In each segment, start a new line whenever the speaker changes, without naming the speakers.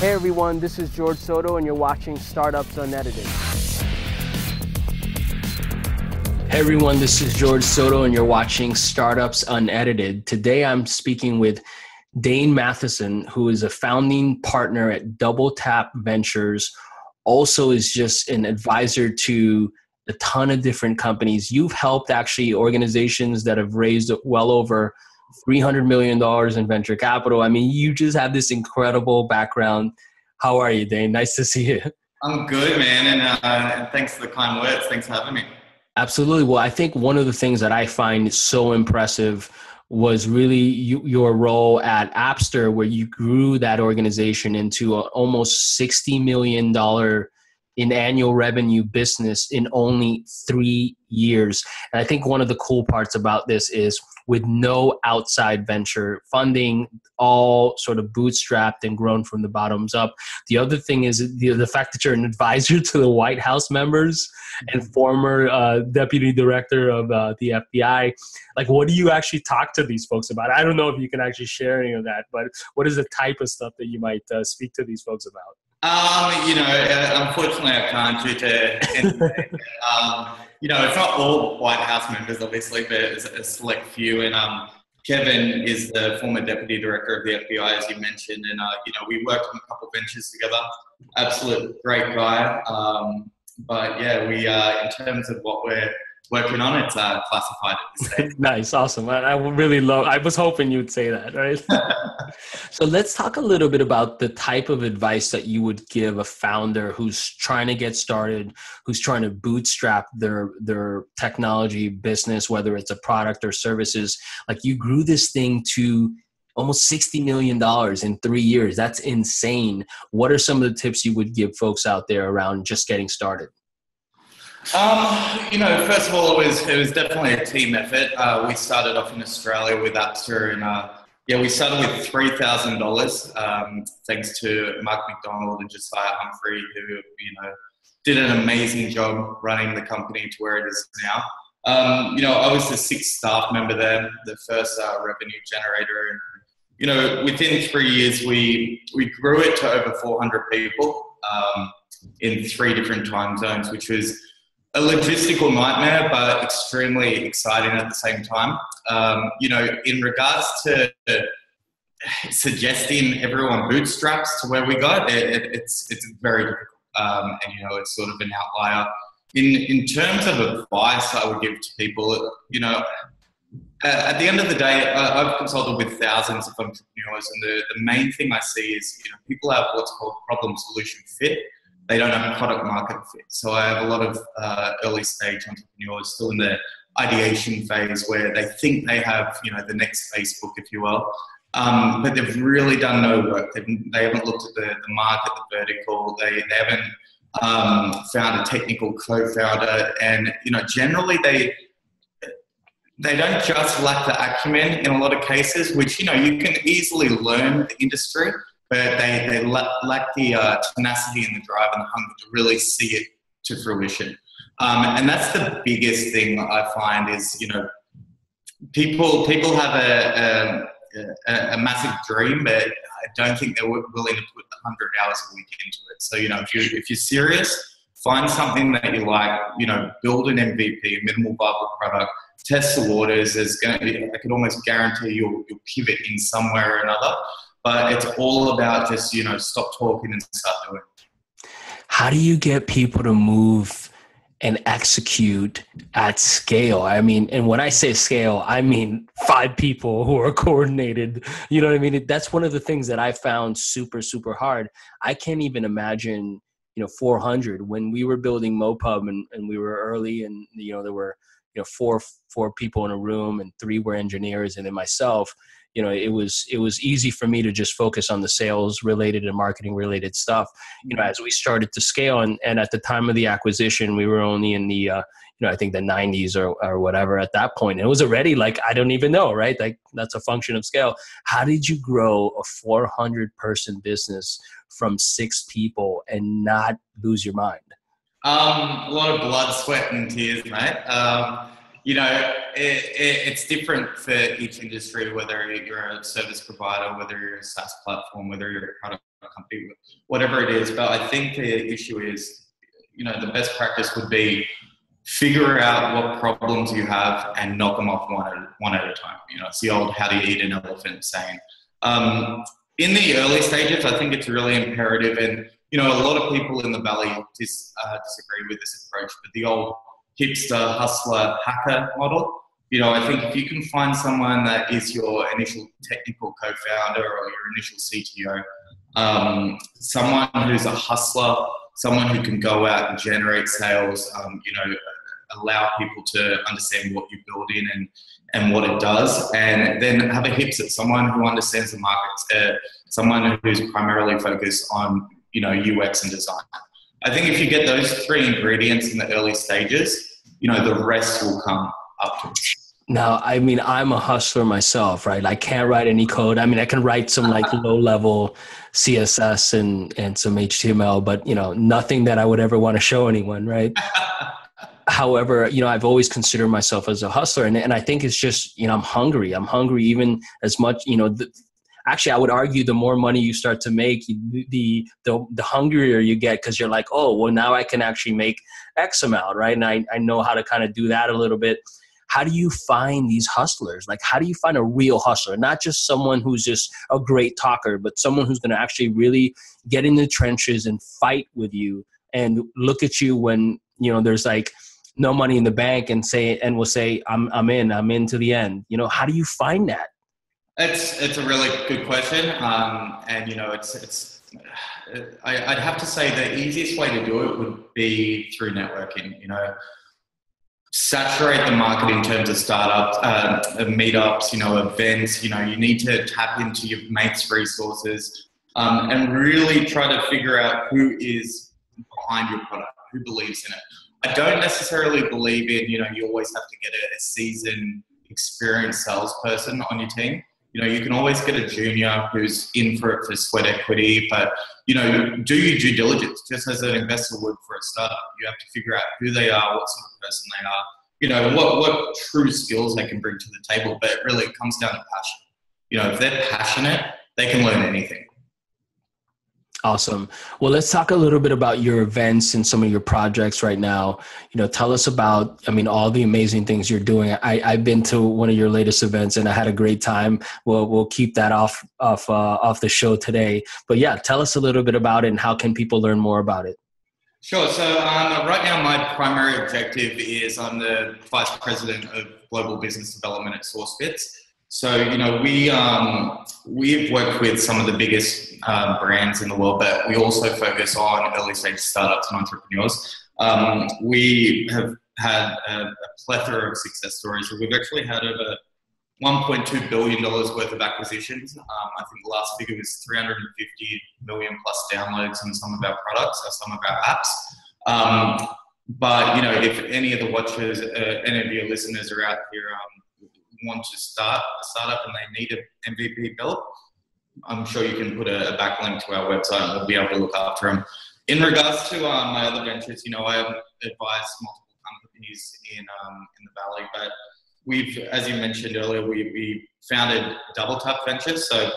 Hey everyone, this is George Soto, and you're watching Startups Unedited. Hey everyone, this is George Soto, and you're watching Startups Unedited. Today I'm speaking with Dane Matheson, who is a founding partner at Double Tap Ventures, also is just an advisor to a ton of different companies. You've helped actually organizations that have raised well over $300 million in venture capital. I mean, you just have this incredible background. How are you, Dane? Nice to see you.
I'm good, man. And, uh, thanks for the kind words. Thanks for having me.
Absolutely. Well, I think one of the things that I find so impressive was really you, your role at Appster, where you grew that organization into a almost $60 million in annual revenue business in only three years. And I think one of the cool parts about this is with no outside venture funding, all sort of bootstrapped and grown from the bottoms up. The other thing is the, the fact that you're an advisor to the White House members and mm-hmm. former uh, deputy director of uh, the FBI. Like, what do you actually talk to these folks about? I don't know if you can actually share any of that, but what is the type of stuff that you might uh, speak to these folks about?
Um, you know, uh, unfortunately, I can't due to um, you know, it's not all White House members, obviously, but it's a select few. And um, Kevin is the former deputy director of the FBI, as you mentioned, and uh, you know, we worked on a couple of ventures together. Absolute great guy. Um, but yeah, we uh, in terms of what we're working on. It's uh, classified at this stage.
nice, awesome. I, I really love. I was hoping you'd say that, right? so let's talk a little bit about the type of advice that you would give a founder who's trying to get started, who's trying to bootstrap their their technology business, whether it's a product or services. Like you grew this thing to almost $60 million in three years. That's insane. What are some of the tips you would give folks out there around just getting started?
Um, you know, first of all, it was it was definitely a team effort. Uh, we started off in Australia with Appster, and uh, yeah, we started with three thousand um, dollars, thanks to Mark McDonald and Josiah Humphrey, who you know did an amazing job running the company to where it is now. Um, you know, I was the sixth staff member there, the first uh, revenue generator, and you know, within three years, we we grew it to over four hundred people um, in three different time zones, which was a logistical nightmare, but extremely exciting at the same time. Um, you know, in regards to suggesting everyone bootstraps to where we got, it, it, it's it's very difficult, um, and you know, it's sort of an outlier. In in terms of advice, I would give to people, you know. at the end of the day, I've consulted with thousands of entrepreneurs, and the, the main thing I see is, you know, people have what's called problem solution fit they don't have product market fit. So I have a lot of uh, early stage entrepreneurs still in the ideation phase where they think they have, you know, the next Facebook, if you will, um, but they've really done no work. They've, they haven't looked at the, the market, the vertical. They, they haven't um, found a technical co-founder, and you know, generally they they don't just lack the acumen in a lot of cases, which you know you can easily learn the industry but they, they lack the uh, tenacity and the drive and the hunger to really see it to fruition. Um, and that's the biggest thing I find is, you know, people people have a, a, a massive dream, but I don't think they're willing to put 100 hours a week into it. So, you know, if, you, if you're serious, find something that you like, you know, build an MVP, minimal viable product, test the waters. There's going to, be, I can almost guarantee you'll, you'll pivot in somewhere or another but it's all about just you know stop talking and start doing
how do you get people to move and execute at scale? I mean and when i say scale i mean five people who are coordinated. You know what i mean? That's one of the things that i found super super hard. I can't even imagine you know 400 when we were building MoPub and, and we were early and you know there were you know four four people in a room and three were engineers and then myself you know it was it was easy for me to just focus on the sales related and marketing related stuff you know mm-hmm. as we started to scale. And, and at the time of the acquisition we were only in the uh, you know i think the 90s or, or whatever at that point. And it was already like i don't even know right? Like that's a function of scale. How did you grow a 400 person business from six people and not lose your mind?
Um, a lot of blood sweat and tears mate. Um, you know, it, it, it's different for each industry, whether you're a service provider, whether you're a SaaS platform, whether you're a product company, whatever it is. But I think the issue is, you know, the best practice would be figure out what problems you have and knock them off one at, one at a time. You know, it's the old how do you eat an elephant saying. Um, in the early stages, I think it's really imperative, and you know, a lot of people in the valley dis, uh, disagree with this approach, but the old hipster hustler hacker model. You know, I think if you can find someone that is your initial technical co-founder or your initial CTO, um, someone who's a hustler, someone who can go out and generate sales, um, you know, allow people to understand what you build in and, and what it does, and then have a hipster, someone who understands the markets, uh, someone who's primarily focused on you know UX and design. I think if you get those three ingredients in the early stages, you know, the rest will come afterwards.
Now, I mean, I'm a hustler myself, right? I can't write any code. I mean, I can write some like low level CSS and, and some HTML, but you know, nothing that I would ever want to show anyone, right? However, you know, I've always considered myself as a hustler and, and I think it's just, you know, I'm hungry. I'm hungry even as much, you know, the, actually i would argue the more money you start to make the the, the hungrier you get because you're like oh well now i can actually make x amount right? And i, I know how to kind of do that a little bit. How do you find these hustlers? Like how do you find a real hustler? Not just someone who's just a great talker but someone who's going to actually really get in the trenches and fight with you and look at you when you know there's like no money in the bank and say and will say i'm i'm in i'm in to the end. You know how do you find that
it's it's a really good question, um, and you know, it's it's. I, would have to say the easiest way to do it would be through networking. You know, saturate the market in terms of startups, uh, meetups, you know, events. You know, you need to tap into your mates' resources um, and really try to figure out who is behind your product, who believes in it. I don't necessarily believe in, you know, you always have to get a, a seasoned, experienced salesperson on your team you know, you can always get a junior who's in for it for sweat equity, but you know, do your due diligence just as an investor would for a startup. You have to figure out who they are, what sort of person they are, you know, what what true skills they can bring to the table. But it really comes down to passion. You know, if they're passionate, they can learn anything.
Awesome. Well, let's talk a little bit about your events and some of your projects right now. You know, tell us about, I mean, all the amazing things you're doing. I, I've been to one of your latest events and I had a great time. We'll, we'll keep that off, off, uh, off the show today. But yeah, tell us a little bit about it and how can people learn more about it?
Sure. So um, right now, my primary objective is I'm the vice president of global business development at SourceBits. So you know, we um, we've worked with some of the biggest um, brands in the world, but we also focus on early stage startups and entrepreneurs. Um, we have had a, a, plethora of success stories. We've actually had over 1.2 billion dollars worth of acquisitions. Um, I think the last figure was 350 million plus downloads on some of our products or some of our apps. Um, but you know, if any of the watchers, uh, any of your listeners are out here um, want to start a startup and they need an MVP built, I'm sure you can put a, a backlink to our website and we'll be able to look after them. In regards to um, my other ventures, you know, I advise multiple companies in um, in the valley, but we've, as you mentioned earlier, we, we founded Double Tap Ventures. So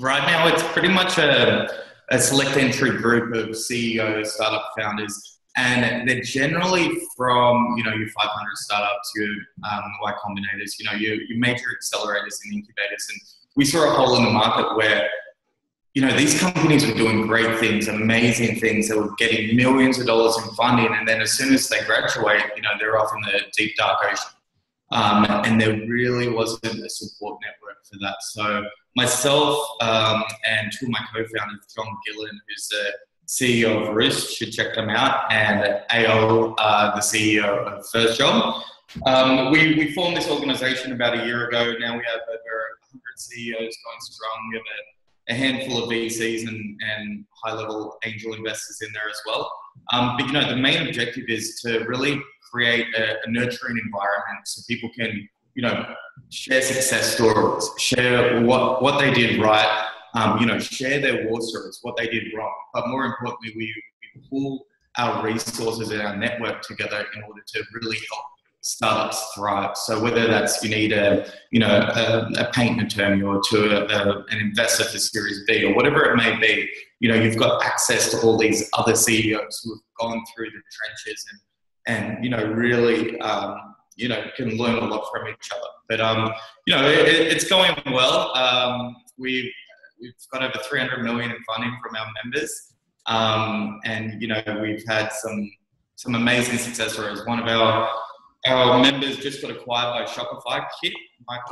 right now, it's pretty much a, a select entry group of CEOs, startup founders and they're generally from you know your 500 startups, your um, Y Combinators, you know your, your major accelerators and incubators, and we saw a hole in the market where you know these companies were doing great things, amazing things. They were getting millions of dollars in funding, and then as soon as they graduate, you know they're off in the deep dark ocean. Um, and there really wasn't a support network for that. So myself um, and two of my co-founders, John Gillen, who's the CEO of Roost, should check them out, and AO, uh, the CEO of First Job. Um, we, we formed this organization about a year ago. Now we have over 100 CEOs going strong. We have a, a handful of VCs and, and high level angel investors in there as well. Um, but you know, the main objective is to really create a, a nurturing environment so people can, you know, share success stories, share what, what they did right, um, you know, share their war stories, what they did wrong. But more importantly, we, we pull our resources and our network together in order to really help startups thrive. So whether that's you need a you know a, a patent attorney or to a, a, an investor for Series B or whatever it may be, you know you've got access to all these other CEOs who have gone through the trenches and and you know really um, you know can learn a lot from each other. But um, you know it, it's going well. Um, we we've got over 300 million in funding from our members, um, and you know we've had some some amazing success stories. One of our our members just got acquired by Shopify. Kit,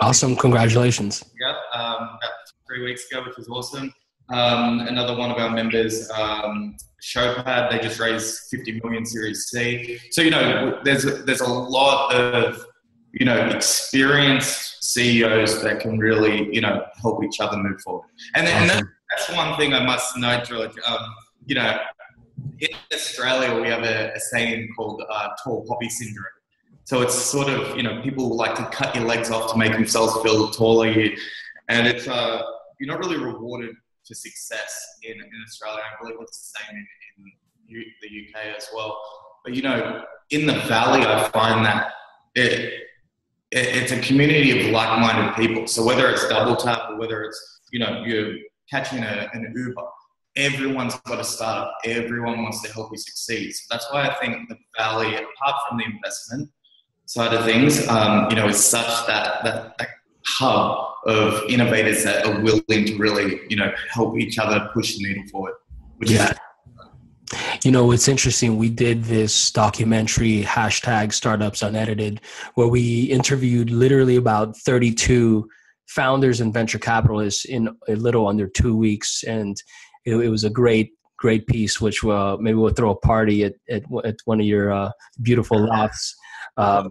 awesome! Congratulations.
Yeah, um, about three weeks ago, which was awesome. Um, another one of our members, um, Showpad, they just raised 50 million Series C. So you know, there's there's a lot of you know experienced CEOs that can really you know help each other move forward. And, awesome. and that's one thing I must note, George. Um, you know, in Australia we have a, a saying called uh, tall poppy syndrome. So it's sort of you know people like to cut your legs off to make themselves feel taller, and it's uh, you're not really rewarded for success in, in Australia. I believe it's the same in, in the UK as well. But you know, in the valley, I find that it it's a community of like-minded people. So whether it's double tap or whether it's you know you're catching a, an Uber, everyone's got a startup. Everyone wants to help you succeed. So that's why I think the valley, apart from the investment side of things, um, you know, is such that that, that hub of innovators that are willing to really, you know, help each other push the needle forward.
yeah. You know, it's interesting. We did this documentary, hashtag startups unedited, where we interviewed literally about 32 founders and venture capitalists in a little under two weeks. And it, it was a great, great piece, which uh, maybe we'll throw a party at, at, at one of your uh, beautiful lofts. Um,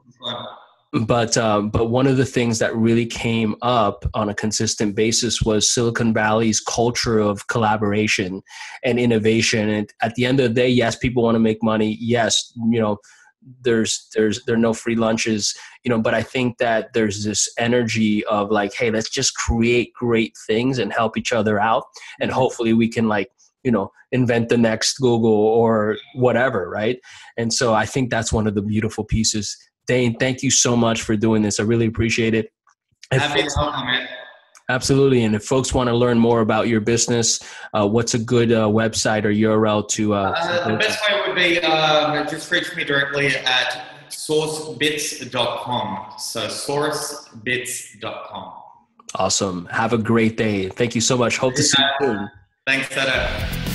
but um, but one of the things that really came up on a consistent basis was Silicon Valley's culture of collaboration and innovation. And at the end of the day, yes, people want to make money. Yes, you know, there's there's there are no free lunches. You know, but I think that there's this energy of like, hey, let's just create great things and help each other out, and hopefully we can like you know invent the next google or whatever right and so i think that's one of the beautiful pieces Dane, thank you so much for doing this. I really appreciate it.
Happy to help, man.
Absolutely. And if folks want to learn more about your business, uh, what's a good uh, website or URL to? Uh,
uh, the best way would be um, just reach me directly at sourcebits.com. So sourcebits.com.
Awesome. Have a great day. Thank you so much. Hope to see you soon.
Thanks, Sada.